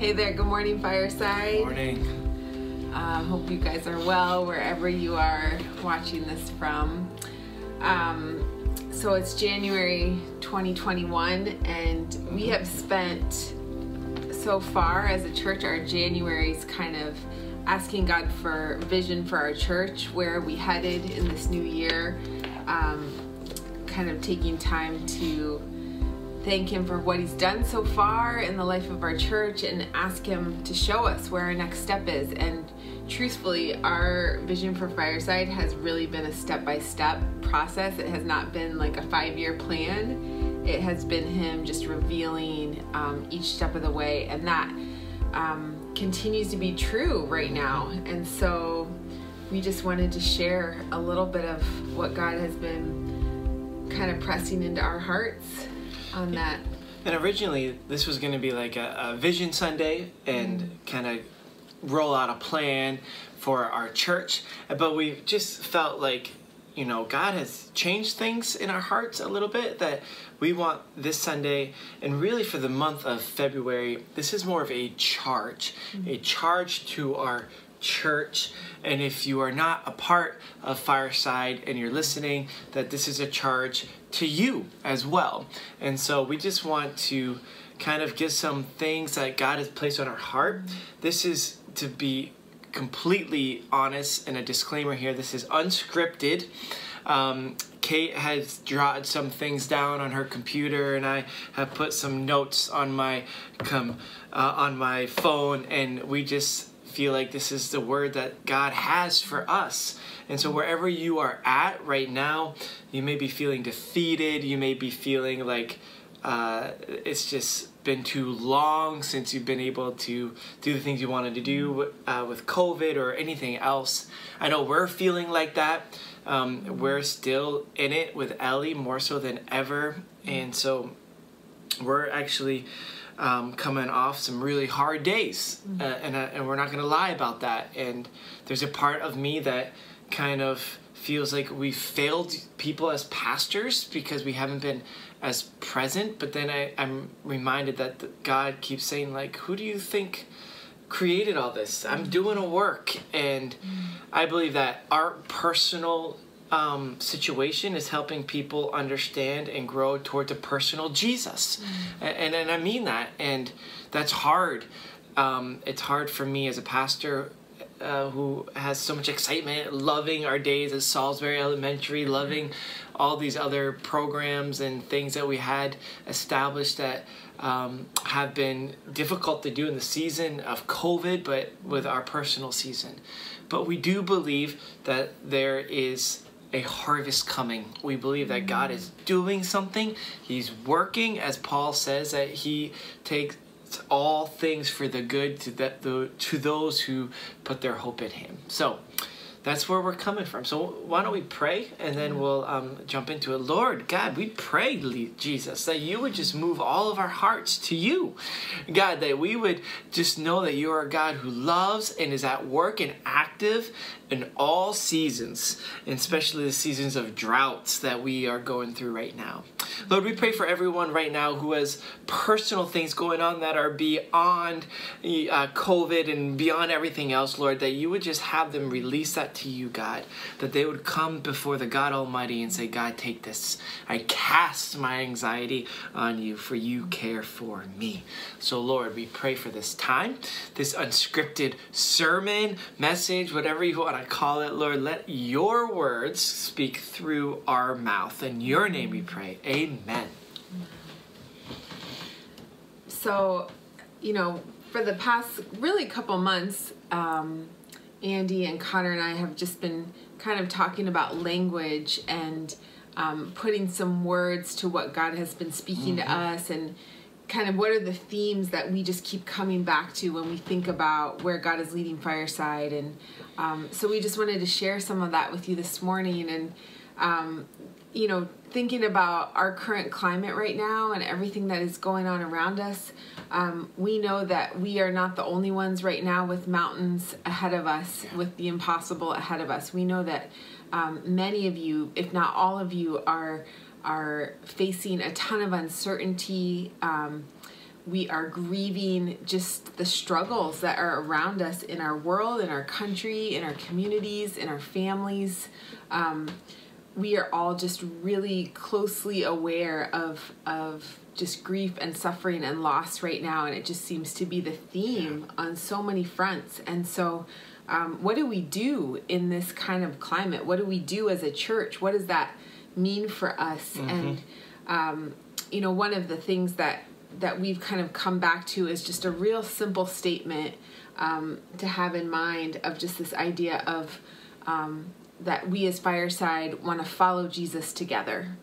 Hey there, good morning, Fireside. Morning. Um, hope you guys are well wherever you are watching this from. Um, so it's January 2021, and we have spent so far as a church, our January's kind of asking God for vision for our church, where are we headed in this new year, um, kind of taking time to thank Him for what He's done so far in the life of our church and ask Him to show us where our next step is. And truthfully, our vision for Fireside has really been a step by step process. It has not been like a five year plan, it has been Him just revealing um, each step of the way. And that um, continues to be true right now. And so we just wanted to share a little bit of what God has been kind of pressing into our hearts on that. And originally, this was going to be like a, a Vision Sunday and mm. kind of roll out a plan for our church. But we just felt like, you know, God has changed things in our hearts a little bit that we want this Sunday and really for the month of February, this is more of a charge, mm-hmm. a charge to our church. And if you are not a part of Fireside and you're listening, that this is a charge to you as well. And so we just want to kind of give some things that God has placed on our heart. This is to be completely honest and a disclaimer here this is unscripted. Um, Kate has drawn some things down on her computer, and I have put some notes on my com, uh, on my phone, and we just feel like this is the word that God has for us. And so, wherever you are at right now, you may be feeling defeated, you may be feeling like uh, it's just been too long since you've been able to do the things you wanted to do uh, with COVID or anything else. I know we're feeling like that. Um, we're still in it with Ellie more so than ever. And so, we're actually um, coming off some really hard days, mm-hmm. uh, and uh, and we're not gonna lie about that. And there's a part of me that kind of feels like we failed people as pastors because we haven't been as present. But then I, I'm reminded that God keeps saying like, who do you think? created all this i'm mm-hmm. doing a work and mm-hmm. i believe that our personal um, situation is helping people understand and grow towards a personal Jesus. Mm-hmm. And, and I mean that. And that's hard. Um, it's hard for me as a pastor uh, who has so much excitement, loving our days at Salisbury Elementary, loving all these other programs and things that we had established that um, have been difficult to do in the season of COVID, but with our personal season. But we do believe that there is a harvest coming. We believe that God is doing something. He's working, as Paul says, that He takes all things for the good to the to those who put their hope in Him. So that's where we're coming from. So why don't we pray and then we'll um, jump into it. Lord God, we pray, Jesus, that you would just move all of our hearts to you. God, that we would just know that you are a God who loves and is at work and active in all seasons, and especially the seasons of droughts that we are going through right now. Lord, we pray for everyone right now who has personal things going on that are beyond uh, COVID and beyond everything else, Lord, that you would just have them release that to you, God, that they would come before the God Almighty and say, God, take this. I cast my anxiety on you, for you care for me. So, Lord, we pray for this time, this unscripted sermon, message, whatever you want to call it, Lord, let your words speak through our mouth. In your name we pray. Amen. So, you know, for the past really couple months, um, Andy and Connor and I have just been kind of talking about language and um, putting some words to what God has been speaking mm-hmm. to us and kind of what are the themes that we just keep coming back to when we think about where God is leading Fireside. And um, so we just wanted to share some of that with you this morning. And, um, you know, thinking about our current climate right now and everything that is going on around us, um, we know that we are not the only ones right now with mountains ahead of us, with the impossible ahead of us. We know that um, many of you, if not all of you, are are facing a ton of uncertainty. Um, we are grieving just the struggles that are around us in our world, in our country, in our communities, in our families. Um, we are all just really closely aware of of just grief and suffering and loss right now, and it just seems to be the theme on so many fronts. And so, um, what do we do in this kind of climate? What do we do as a church? What does that mean for us? Mm-hmm. And um, you know, one of the things that that we've kind of come back to is just a real simple statement um, to have in mind of just this idea of um, that we as Fireside want to follow Jesus together.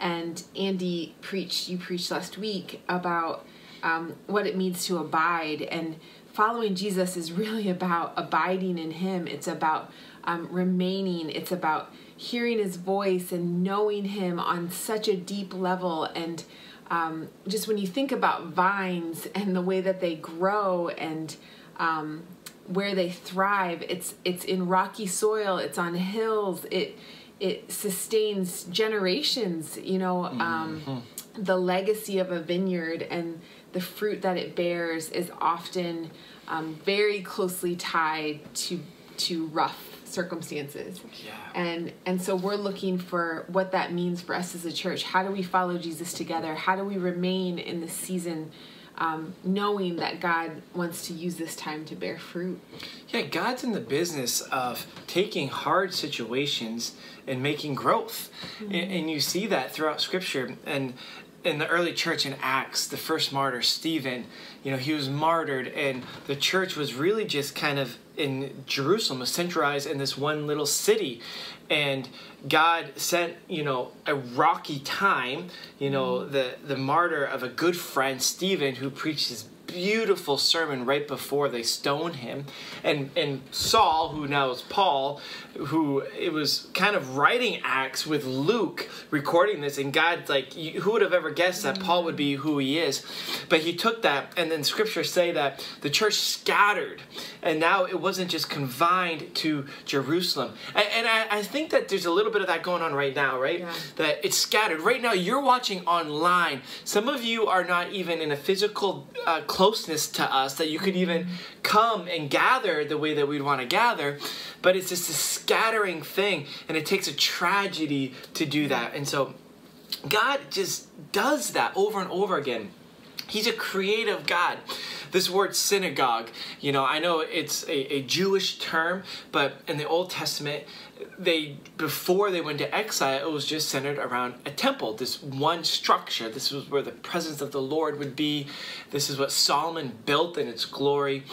And Andy preached, you preached last week about um, what it means to abide. And following Jesus is really about abiding in Him, it's about um, remaining, it's about hearing His voice and knowing Him on such a deep level. And um, just when you think about vines and the way that they grow and um, where they thrive. It's it's in rocky soil. It's on hills. It it sustains generations. You know, um, mm-hmm. the legacy of a vineyard and the fruit that it bears is often um, very closely tied to to rough circumstances. Yeah. And and so we're looking for what that means for us as a church. How do we follow Jesus together? How do we remain in the season um, knowing that God wants to use this time to bear fruit. Yeah, God's in the business of taking hard situations and making growth. Mm-hmm. And, and you see that throughout Scripture. And in the early church in Acts, the first martyr, Stephen, you know, he was martyred, and the church was really just kind of in Jerusalem, was centralized in this one little city. And God sent, you know, a rocky time, you know, the the martyr of a good friend, Stephen, who preached his beautiful sermon right before they stone him. And and Saul, who now is Paul, who it was kind of writing Acts with Luke recording this, and God, like, who would have ever guessed that Paul would be who he is? But he took that, and then scriptures say that the church scattered, and now it wasn't just confined to Jerusalem. And, and I, I, think that there's a little bit of that going on right now, right? Yeah. That it's scattered. Right now, you're watching online. Some of you are not even in a physical uh, closeness to us that you could even come and gather the way that we'd want to gather, but it's just a scattering thing, and it takes a tragedy to do that. And so God just does that over and over again. He's a creative God. This word synagogue, you know, I know it's a, a Jewish term, but in the Old Testament, they before they went to exile it was just centered around a temple this one structure. This was where the presence of the lord would be. This is what solomon built in its glory.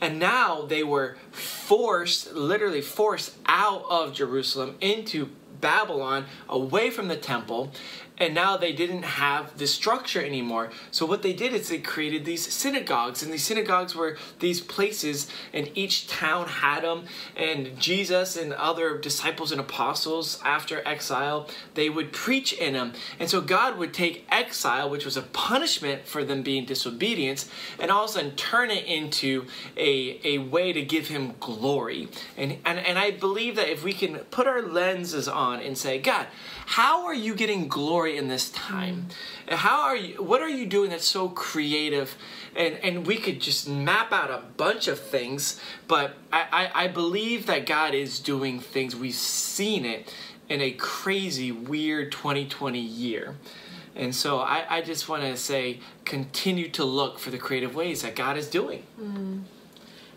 And now they were forced literally forced out of jerusalem into babylon away from the temple and now they didn't have the structure anymore. So what they did is they created these synagogues, and these synagogues were these places, and each town had them. And Jesus and other disciples and apostles after exile, they would preach in them. And so God would take exile, which was a punishment for them being disobedient, and all of a sudden turn it into a, a way to give him glory. And, and and I believe that if we can put our lenses on and say, God, how are you getting glory in this time? Mm. How are you what are you doing that's so creative? And and we could just map out a bunch of things, but I, I, I believe that God is doing things. We've seen it in a crazy, weird 2020 year. And so I, I just want to say, continue to look for the creative ways that God is doing. Mm.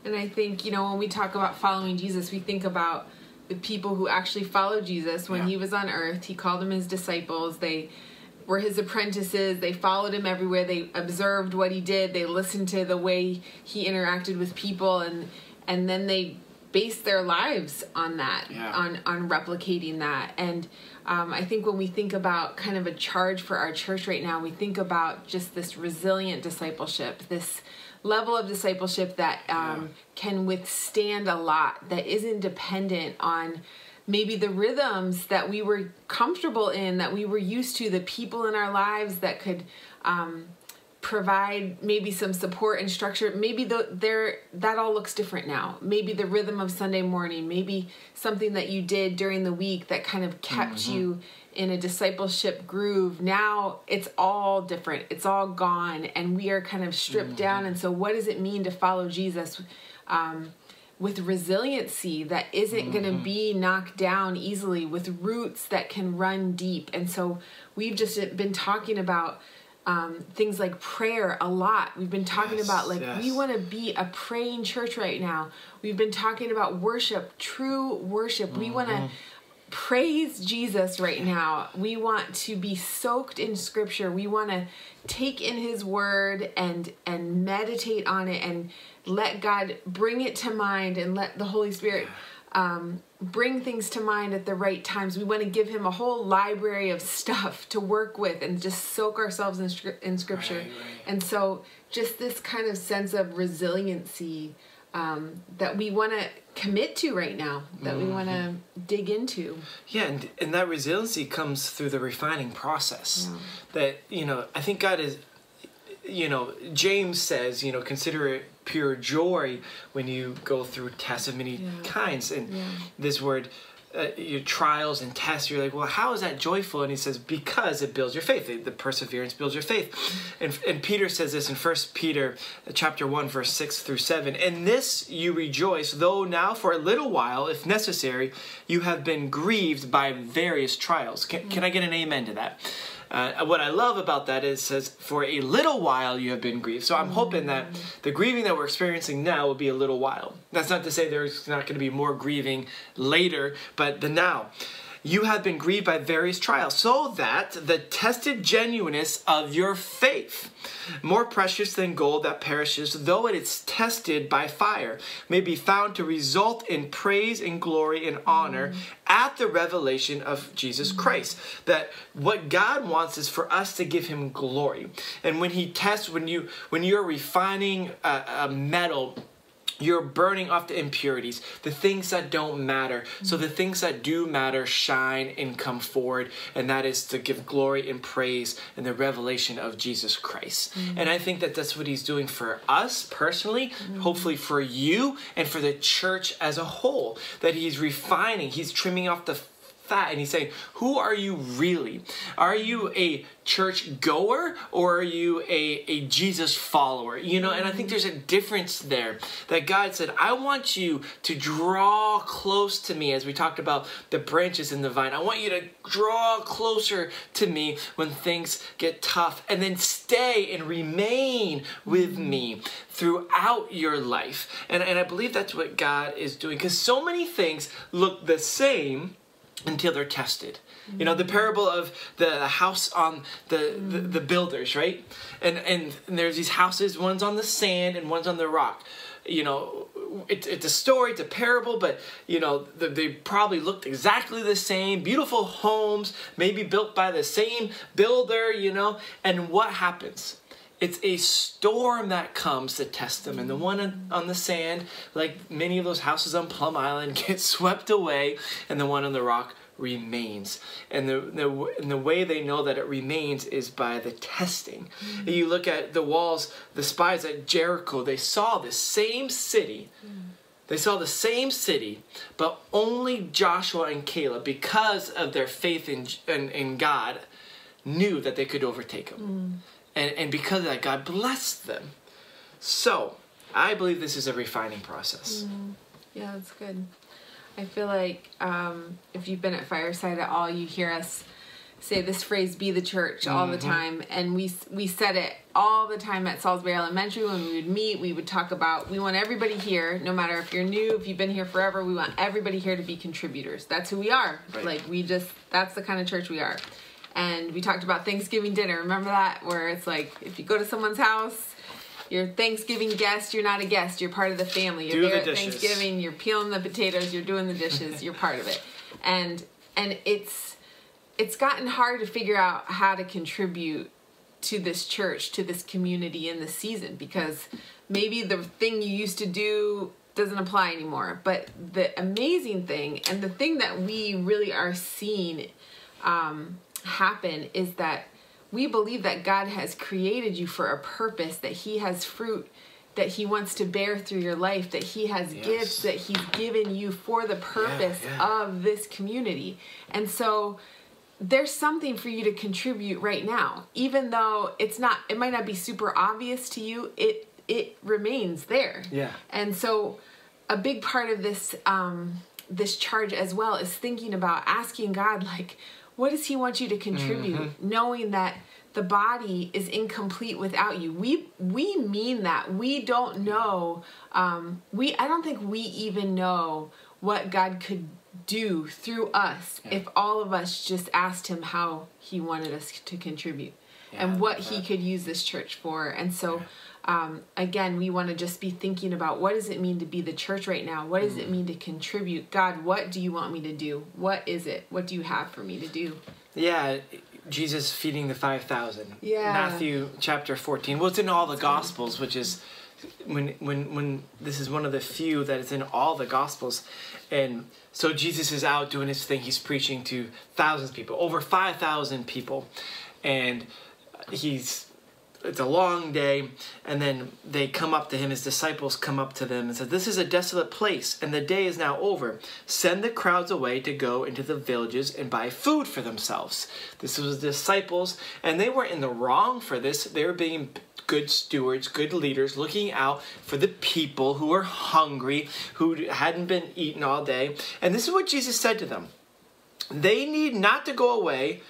And I think, you know, when we talk about following Jesus, we think about people who actually followed Jesus when yeah. he was on earth. He called them his disciples. They were his apprentices. They followed him everywhere. They observed what he did. They listened to the way he interacted with people and and then they based their lives on that, yeah. on on replicating that. And um, I think when we think about kind of a charge for our church right now, we think about just this resilient discipleship, this level of discipleship that um, yeah. can withstand a lot, that isn't dependent on maybe the rhythms that we were comfortable in, that we were used to, the people in our lives that could um, provide maybe some support and structure maybe the, there that all looks different now maybe the rhythm of sunday morning maybe something that you did during the week that kind of kept mm-hmm. you in a discipleship groove now it's all different it's all gone and we are kind of stripped mm-hmm. down and so what does it mean to follow jesus um, with resiliency that isn't mm-hmm. going to be knocked down easily with roots that can run deep and so we've just been talking about um, things like prayer a lot. We've been talking yes, about like yes. we want to be a praying church right now. We've been talking about worship, true worship. Mm-hmm. We want to praise Jesus right now. We want to be soaked in scripture. We want to take in his word and and meditate on it and let God bring it to mind and let the Holy Spirit um, bring things to mind at the right times. We want to give him a whole library of stuff to work with and just soak ourselves in, in scripture. Right, right. And so, just this kind of sense of resiliency um, that we want to commit to right now, that mm-hmm. we want to dig into. Yeah, and, and that resiliency comes through the refining process. Yeah. That, you know, I think God is, you know, James says, you know, consider it pure joy when you go through tests of many yeah. kinds. And yeah. this word, uh, your trials and tests, you're like, well, how is that joyful? And he says, because it builds your faith. The, the perseverance builds your faith. And, and Peter says this in First Peter uh, chapter 1, verse 6 through 7. In this you rejoice, though now for a little while, if necessary, you have been grieved by various trials. Can, can I get an amen to that? Uh, what I love about that is says, for a little while you have been grieved. So I'm hoping that the grieving that we're experiencing now will be a little while. That's not to say there's not going to be more grieving later, but the now you have been grieved by various trials, so that the tested genuineness of your faith, more precious than gold that perishes, though it is tested by fire, may be found to result in praise and glory and honor mm. at the revelation of Jesus mm. Christ. That what God wants is for us to give Him glory. And when He tests, when you when you're refining a, a metal you're burning off the impurities, the things that don't matter. So the things that do matter shine and come forward, and that is to give glory and praise and the revelation of Jesus Christ. Mm-hmm. And I think that that's what he's doing for us personally, mm-hmm. hopefully for you and for the church as a whole. That he's refining, he's trimming off the fat and he's saying who are you really? Are you a church goer or are you a, a jesus follower? You know and i think there's a difference there that god said i want you to draw close to me as we talked about the branches in the vine. I want you to draw closer to me when things get tough and then stay and remain with me throughout your life. And, and i believe that's what god is doing because so many things look the same until they're tested. You know, the parable of the house on the, the, the, builders, right? And, and, and there's these houses, one's on the sand and one's on the rock. You know, it, it's a story, it's a parable, but you know, the, they probably looked exactly the same. Beautiful homes, maybe built by the same builder, you know. And what happens? It's a storm that comes to test them. And the one on, the sand, like many of those houses on Plum Island, gets swept away, and the one on the rock remains. And the, the, and the way they know that it remains is by the testing. Mm. You look at the walls, the spies at Jericho, they saw the same city. Mm. They saw the same city, but only Joshua and Caleb, because of their faith in, in, in God, knew that they could overtake them. Mm. And, and because of that, God blessed them. So, I believe this is a refining process. Mm. Yeah, that's good. I feel like um, if you've been at Fireside at all, you hear us say this phrase "be the church" all mm-hmm. the time, and we we said it all the time at Salisbury Elementary when we would meet. We would talk about we want everybody here, no matter if you're new, if you've been here forever. We want everybody here to be contributors. That's who we are. Right. Like we just that's the kind of church we are. And we talked about Thanksgiving dinner. Remember that where it's like if you go to someone's house you're Thanksgiving guest. You're not a guest. You're part of the family. You're Do there at dishes. Thanksgiving. You're peeling the potatoes. You're doing the dishes. you're part of it, and and it's it's gotten hard to figure out how to contribute to this church, to this community in this season because maybe the thing you used to do doesn't apply anymore. But the amazing thing and the thing that we really are seeing um, happen is that we believe that God has created you for a purpose, that He has fruit that He wants to bear through your life, that He has Yes. gifts that He's given you for the purpose yeah. of this community. And so there's something for you to contribute right now. Even though it's not it might not be super obvious to you, it it remains there. Yeah. And so a big part of this um this charge as well is thinking about asking God like what does he want you to contribute knowing that the body is incomplete without you. We we mean that. We don't know um we I don't think we even know what God could do through us if all of us just asked him how he wanted us to contribute Yeah, and what he that. could use this church for. And so, um, again, we want to just be thinking about what does it mean to be the church right now? What Mm. does it mean to contribute? God, what do you want me to do? What is it? What do you have for me to do? Yeah, Jesus feeding the 5,000. Yeah. Matthew chapter 14. Well, it's in all the Gospels, which is when when when this is one of the few that is in all the Gospels. And so Jesus is out doing his thing. He's preaching to thousands of people, over 5,000 people. And he's it's a long day and then they come up to him his disciples come up to them and said this is a desolate place and the day is now over. Send the crowds away to go into the villages and buy food for themselves. This was the disciples and they weren't in the wrong for this. They were being good stewards good leaders looking out for the people who were hungry who hadn't been eaten all day. And this is what jesus said to them. They need not to go away.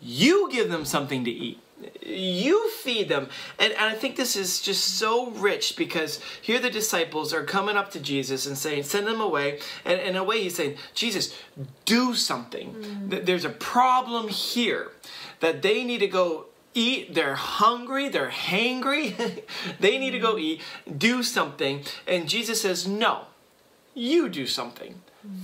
You give them something to eat you feed them. And, and i think this is just so rich because here the disciples are coming up to jesus and saying send them away. And in a way he's saying jesus do something. Mm. Th- there's a problem here that they need to go eat. They're hungry. They're hangry. They need to go mm. eat. Do something. And jesus says no you do something.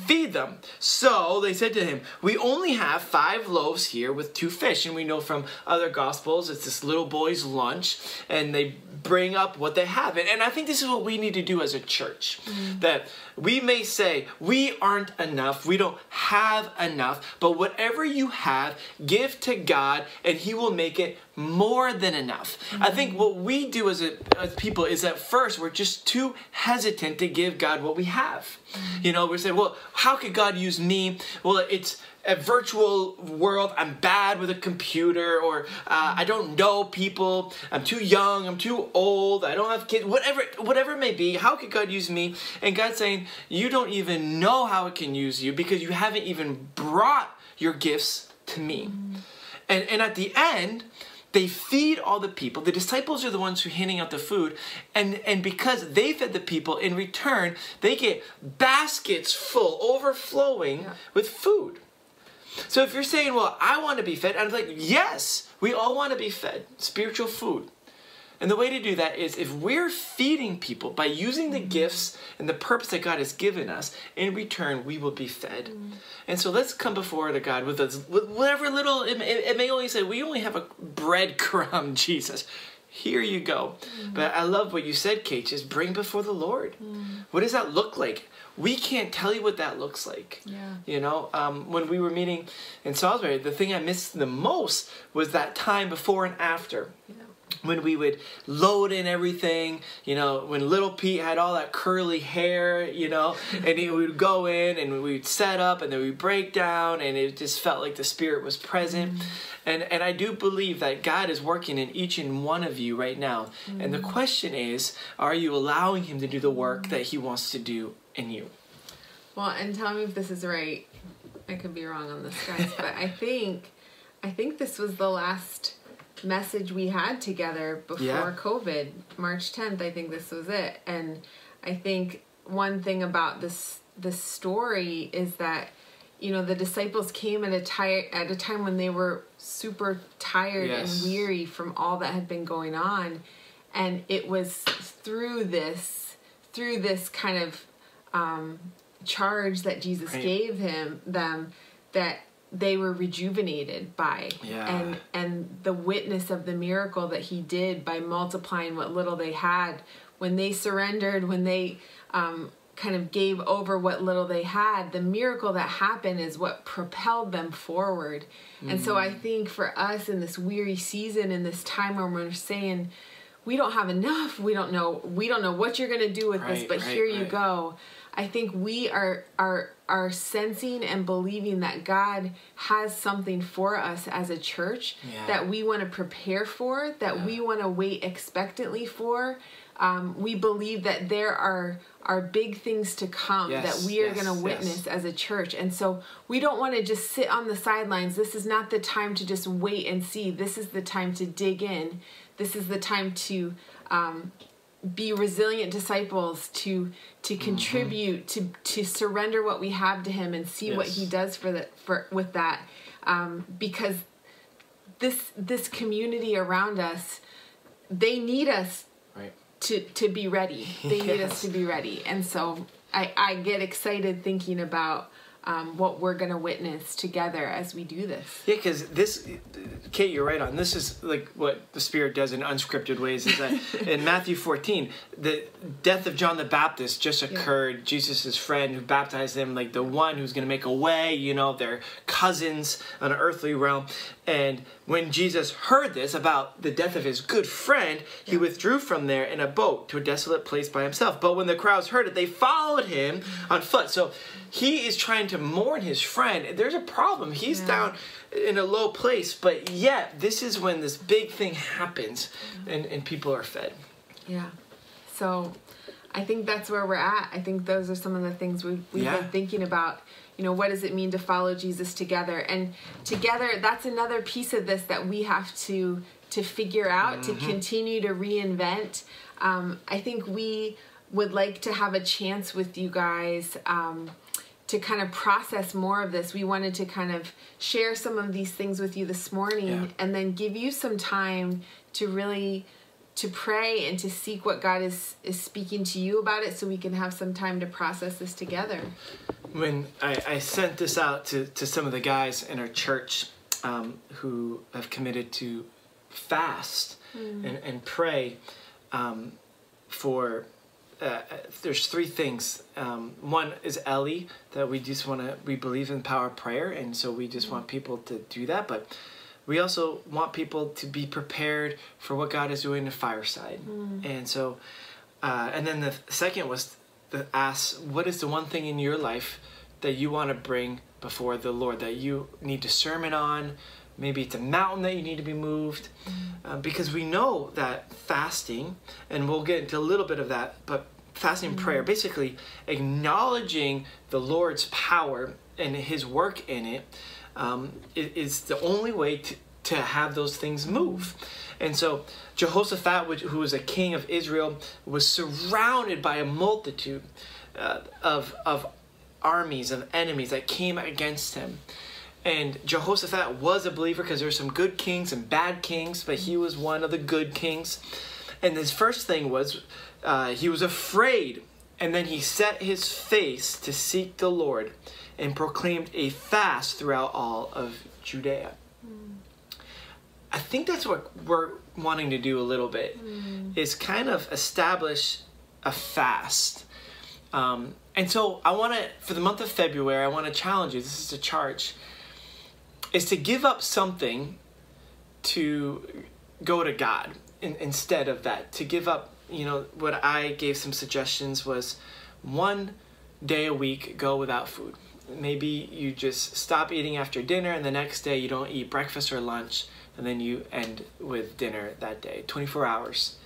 Feed them. So they said to him, We only have five loaves here with two fish. And we know from other gospels, it's this little boy's lunch, and they bring up what they have. And, and I think this is what we need to do as a church. Mm. That we may say, We aren't enough, we don't have enough, but whatever you have, give to God, and He will make it more than enough. I think mm-hmm. what we do as, a, as people is at first we're just too hesitant to give God what we have. Mm-hmm. You know, we say, well, how could God use me? Well, it's a virtual world. I'm bad with a computer, or uh, I don't know people. I'm too young. I'm too old. I don't have kids. Whatever, whatever it may be. How could God use me? And God's saying, you don't even know how it can use you because you haven't even brought your gifts to me. And and at the end, they feed all the people. The disciples are the ones who are handing out the food, and and because they fed the people, in return they get baskets full, overflowing Yeah. with food. So if you're saying, "Well, I want to be fed," I'm like, "Yes, we all want to be fed spiritual food." And the way to do that is if we're feeding people by using the mm-hmm. gifts and the purpose that God has given us, in return, we will be fed. Mm. And so let's come before the God with, us, with whatever little, it, it, it may only say, we only have a breadcrumb, Jesus. Here you go. But I love what you said, Kate, just bring before the Lord. What does that look like? We can't tell you what that looks like. Yeah. You know, um, when we were meeting in Salisbury, the thing I missed the most was that time before and after when we would load in everything, you know, when little Pete had all that curly hair, you know, and he would go in and we'd set up and then we'd break down and it just felt like the spirit was present. Mm-hmm. And and I do believe that God is working in each and one of you right now. And the mm-hmm. question is, are you allowing him to do the work that he wants to do in you? Well, and tell me if this is right. I could be wrong on this, guys, but I think I think this was the last message we had together before Yeah. COVID. March 10th, I think this was it. And I think one thing about this this story is that you know the disciples came at a tire at a time when they were super tired Yes. and weary from all that had been going on and it was through this through this kind of um, charge that Jesus Right. gave him them that they were rejuvenated by Yeah. and and the witness of the miracle that he did by multiplying what little they had when they surrendered when they um, kind of gave over what little they had, the miracle that happened is what propelled them forward. And so I think for us in this weary season, in this time where we're saying, we don't have enough, we don't know, we don't know what you're going to do with this, but right, here you go. I think we are are are sensing and believing that God has something for us as a church Yeah. that we want to prepare for, that we want to wait expectantly for. Um, we believe that there are are big things to come Yes, that we are yes, going to yes. witness as a church, and so we don't want to just sit on the sidelines. This is not the time to just wait and see. This is the time to dig in. This is the time to um, be resilient disciples to to Mm-hmm. contribute to to surrender what we have to him and see what he does for that for with that. Um, because this this community around us they need us Right. to to be ready. They need us to be ready. And so i i get excited thinking about um, what we're gonna witness together as we do this Yeah, because this, Kate, you're right on. This is like what the Spirit does in unscripted ways. Is that in Matthew 14, the death of John the Baptist just occurred. Jesus' friend who baptized him, like the one who's going to make a way. You know, they're cousins on an earthly realm. And when Jesus heard this about the death of his good friend, he withdrew from there in a boat to a desolate place by himself. But when the crowds heard it, they followed him on foot. So he is trying to mourn his friend. There's a problem. He's Yeah. down in a low place, but yet this is when this big thing happens and, and people are fed. Yeah. So I think that's where we're at. I think those are some of the things we've, we've Yeah. been thinking about. You know, what does it mean to follow Jesus together? And together, that's another piece of this that we have to to figure out to continue to reinvent. Um, I think we would like to have a chance with you guys. Um, to kind of process more of this, we wanted to kind of share some of these things with you this morning Yeah. and then give you some time to really to pray and to seek what God is is speaking to you about it so we can have some time to process this together. When I, I sent this out to, to some of the guys in our church um, who have committed to fast and, and pray um, for uh, there's three things. Um, one is Ellie that we just want to we believe in power of prayer, and so we just want people to do that. But we also want people to be prepared for what God is doing in Fireside, and so uh, and then the second was the ask what is the one thing in your life that you want to bring before the Lord that you need to sermon on. Maybe it's a mountain that you need to be moved, uh, because we know that fasting, and we'll get into a little bit of that, but fasting and prayer, basically acknowledging the Lord's power and His work in it, um, is the only way to, to have those things move. And so Jehoshaphat, which, who was a king of Israel, was surrounded by a multitude uh, of, of armies, of enemies that came against him. And Jehoshaphat was a believer because there's some good kings and bad kings, but he was one of the good kings. And his first thing was uh, he was afraid. And then he set his face to seek the Lord and proclaimed a fast throughout all of Judea. I think that's what we're wanting to do a little bit is kind of establish a fast. Um, and so I want to, for the month of February, I want to challenge you. This is a charge, is to give up something to go to God in, instead of that. To give up, you know, what I gave some suggestions was one day a week go without food. Maybe you just stop eating after dinner, and the next day you don't eat breakfast or lunch, and then you end with dinner that day. 24 hours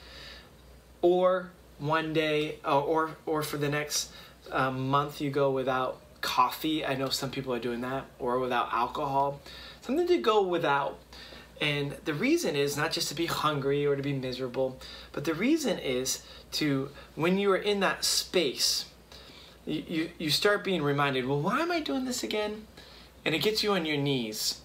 or one day uh, or or for the next um, month you go without coffee i know some people are doing that or without alcohol something to go without. And the reason is not just to be hungry or to be miserable but the reason is to when you are in that space you, you, start being reminded well why am i doing this again? And it gets you on your knees.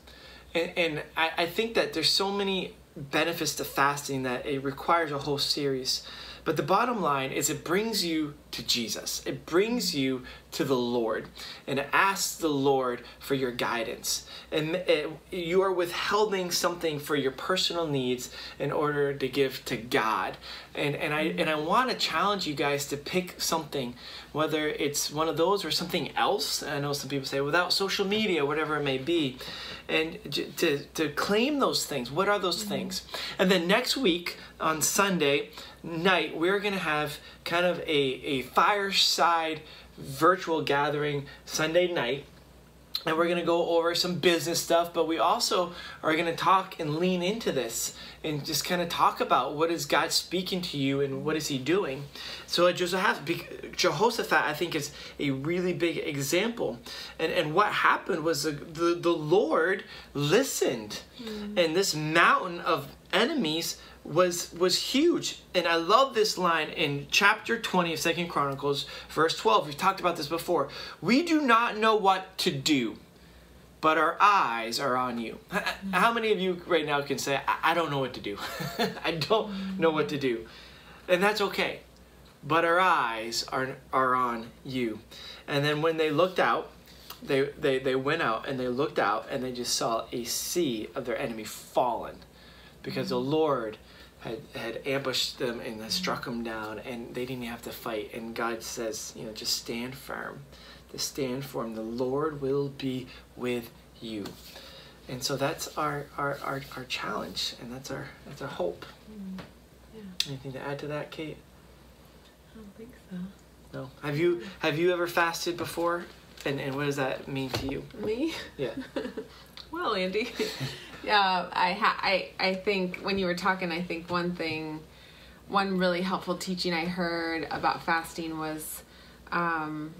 And, and I, I think that there's so many benefits to fasting that it requires a whole series But the bottom line is it brings you to Jesus. It brings you to the Lord and asks the Lord for your guidance. And it, you are withholding something for your personal needs in order to give to God. And, and I and I want to challenge you guys to pick something, whether it's one of those or something else. I know some people say without social media, whatever it may be, and to, to claim those things. What are those mm-hmm. things? And then next week on Sunday, night, we're going to have kind of a, a fireside virtual gathering Sunday night. And we're going to go over some business stuff, but we also are going to talk and lean into this and just kind of talk about what is God speaking to you and what is He doing. So Jehoshaphat, Jehoshaphat I think, is a really big example. And, and what happened was the, the, the Lord listened, mm. and this mountain of enemies was was huge. And i love this line in chapter 20 of second chronicles verse 12 we've talked about this before. We do not know what to do but our eyes are on you. How many of you right now can say i, don't know what to do. I don't know what to do. And that's okay. But our eyes are are on you. And then when they looked out they, they, they went out and they looked out and they just saw a sea of their enemy fallen because the Lord had, had ambushed them and had struck them down, and they didn't have to fight. And God says, you know, just stand firm. To stand firm. The Lord will be with you. And so that's our, our, our, our challenge, and that's our that's our hope. Mm, yeah. Anything to add to that, Kate? I don't think so. No. Have you have you ever fasted before? And and what does that mean to you? Me? Yeah. well, Andy. yeah, I, ha- I I think when you were talking, I think one thing, one really helpful teaching I heard about fasting was um,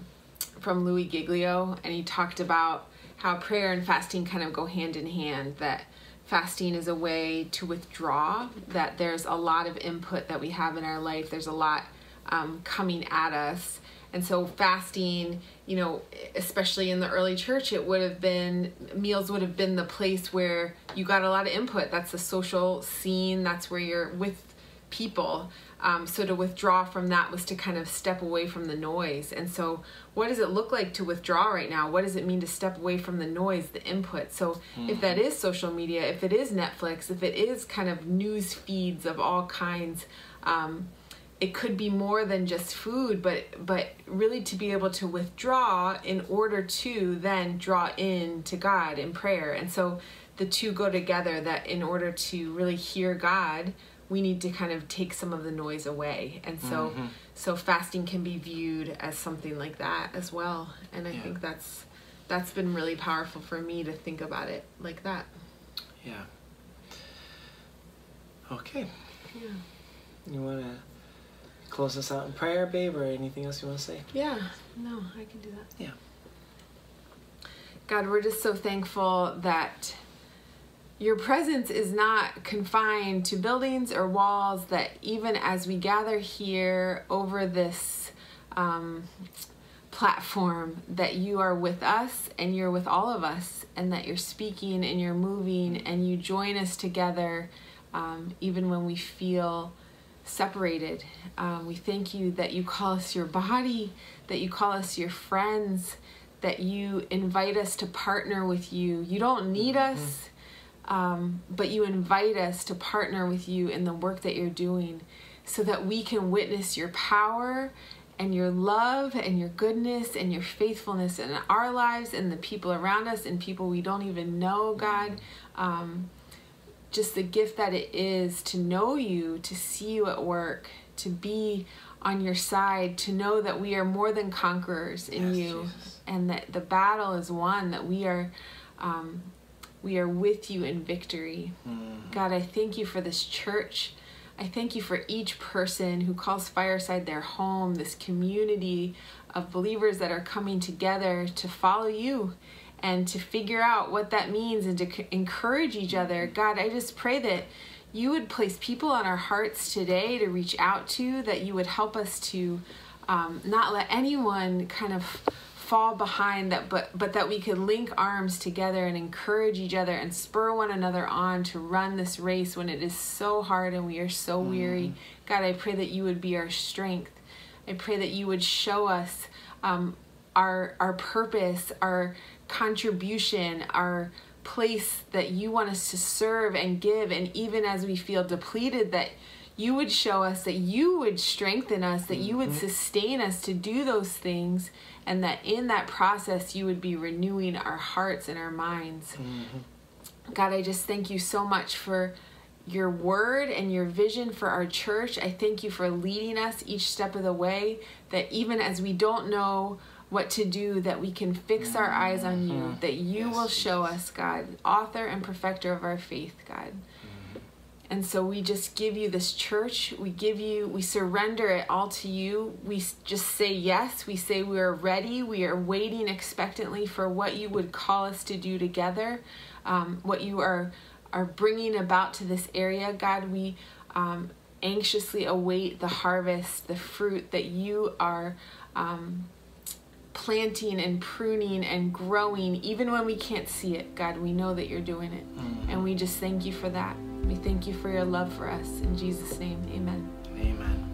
from Louis Giglio, and he talked about how prayer and fasting kind of go hand in hand. That fasting is a way to withdraw. That there's a lot of input that we have in our life. There's a lot um, coming at us and so fasting, you know, especially in the early church, it would have been meals would have been the place where you got a lot of input. That's the social scene. That's where you're with people. Um, so to withdraw from that was to kind of step away from the noise. And so, what does it look like to withdraw right now? What does it mean to step away from the noise, the input? So, mm-hmm. if that is social media, if it is Netflix, if it is kind of news feeds of all kinds, um, it could be more than just food but but really to be able to withdraw in order to then draw in to God in prayer. And so the two go together that in order to really hear God we need to kind of take some of the noise away. And so mm-hmm. so fasting can be viewed as something like that as well. And I yeah. think that's that's been really powerful for me to think about it like that. Yeah. Okay. Yeah. You want to close us out in prayer, babe, or anything else you want to say? Yeah, no, I can do that. Yeah. God, we're just so thankful that your presence is not confined to buildings or walls, that even as we gather here over this um, platform, that you are with us and you're with all of us, and that you're speaking and you're moving and you join us together um, even when we feel separated. Um, we thank you that you call us your body, that you call us your friends, that you invite us to partner with you. You don't need mm-hmm. us, um, but you invite us to partner with you in the work that you're doing so that we can witness your power and your love and your goodness and your faithfulness in our lives and the people around us and people we don't even know, God. Um, just the gift that it is to know you, to see you at work, to be on your side, to know that we are more than conquerors in yes, you, Jesus. and that the battle is won. That we are, um, we are with you in victory. Mm. God, I thank you for this church. I thank you for each person who calls Fireside their home. This community of believers that are coming together to follow you and to figure out what that means and to encourage each other. God, I just pray that you would place people on our hearts today to reach out to, that you would help us to um, not let anyone kind of fall behind that but but that we could link arms together and encourage each other and spur one another on to run this race when it is so hard and we are so mm-hmm. weary god i pray that you would be our strength i pray that you would show us um, our our purpose our contribution our place that you want us to serve and give and even as we feel depleted that you would show us that you would strengthen us that you would mm-hmm. sustain us to do those things and that in that process you would be renewing our hearts and our minds mm-hmm. god i just thank you so much for your word and your vision for our church i thank you for leading us each step of the way that even as we don't know what to do, that we can fix our eyes on you, mm-hmm. that you yes, will show us, God, author and perfecter of our faith, God. Mm-hmm. And so we just give you this church. We give you, we surrender it all to you. We just say yes. We say we are ready. We are waiting expectantly for what you would call us to do together, um, what you are are bringing about to this area, God. We um, anxiously await the harvest, the fruit that you are. Um, planting and pruning and growing, even when we can't see it. God, we know that you're doing it. Mm-hmm. And we just thank you for that. We thank you for your love for us. In Jesus' name, amen. Amen.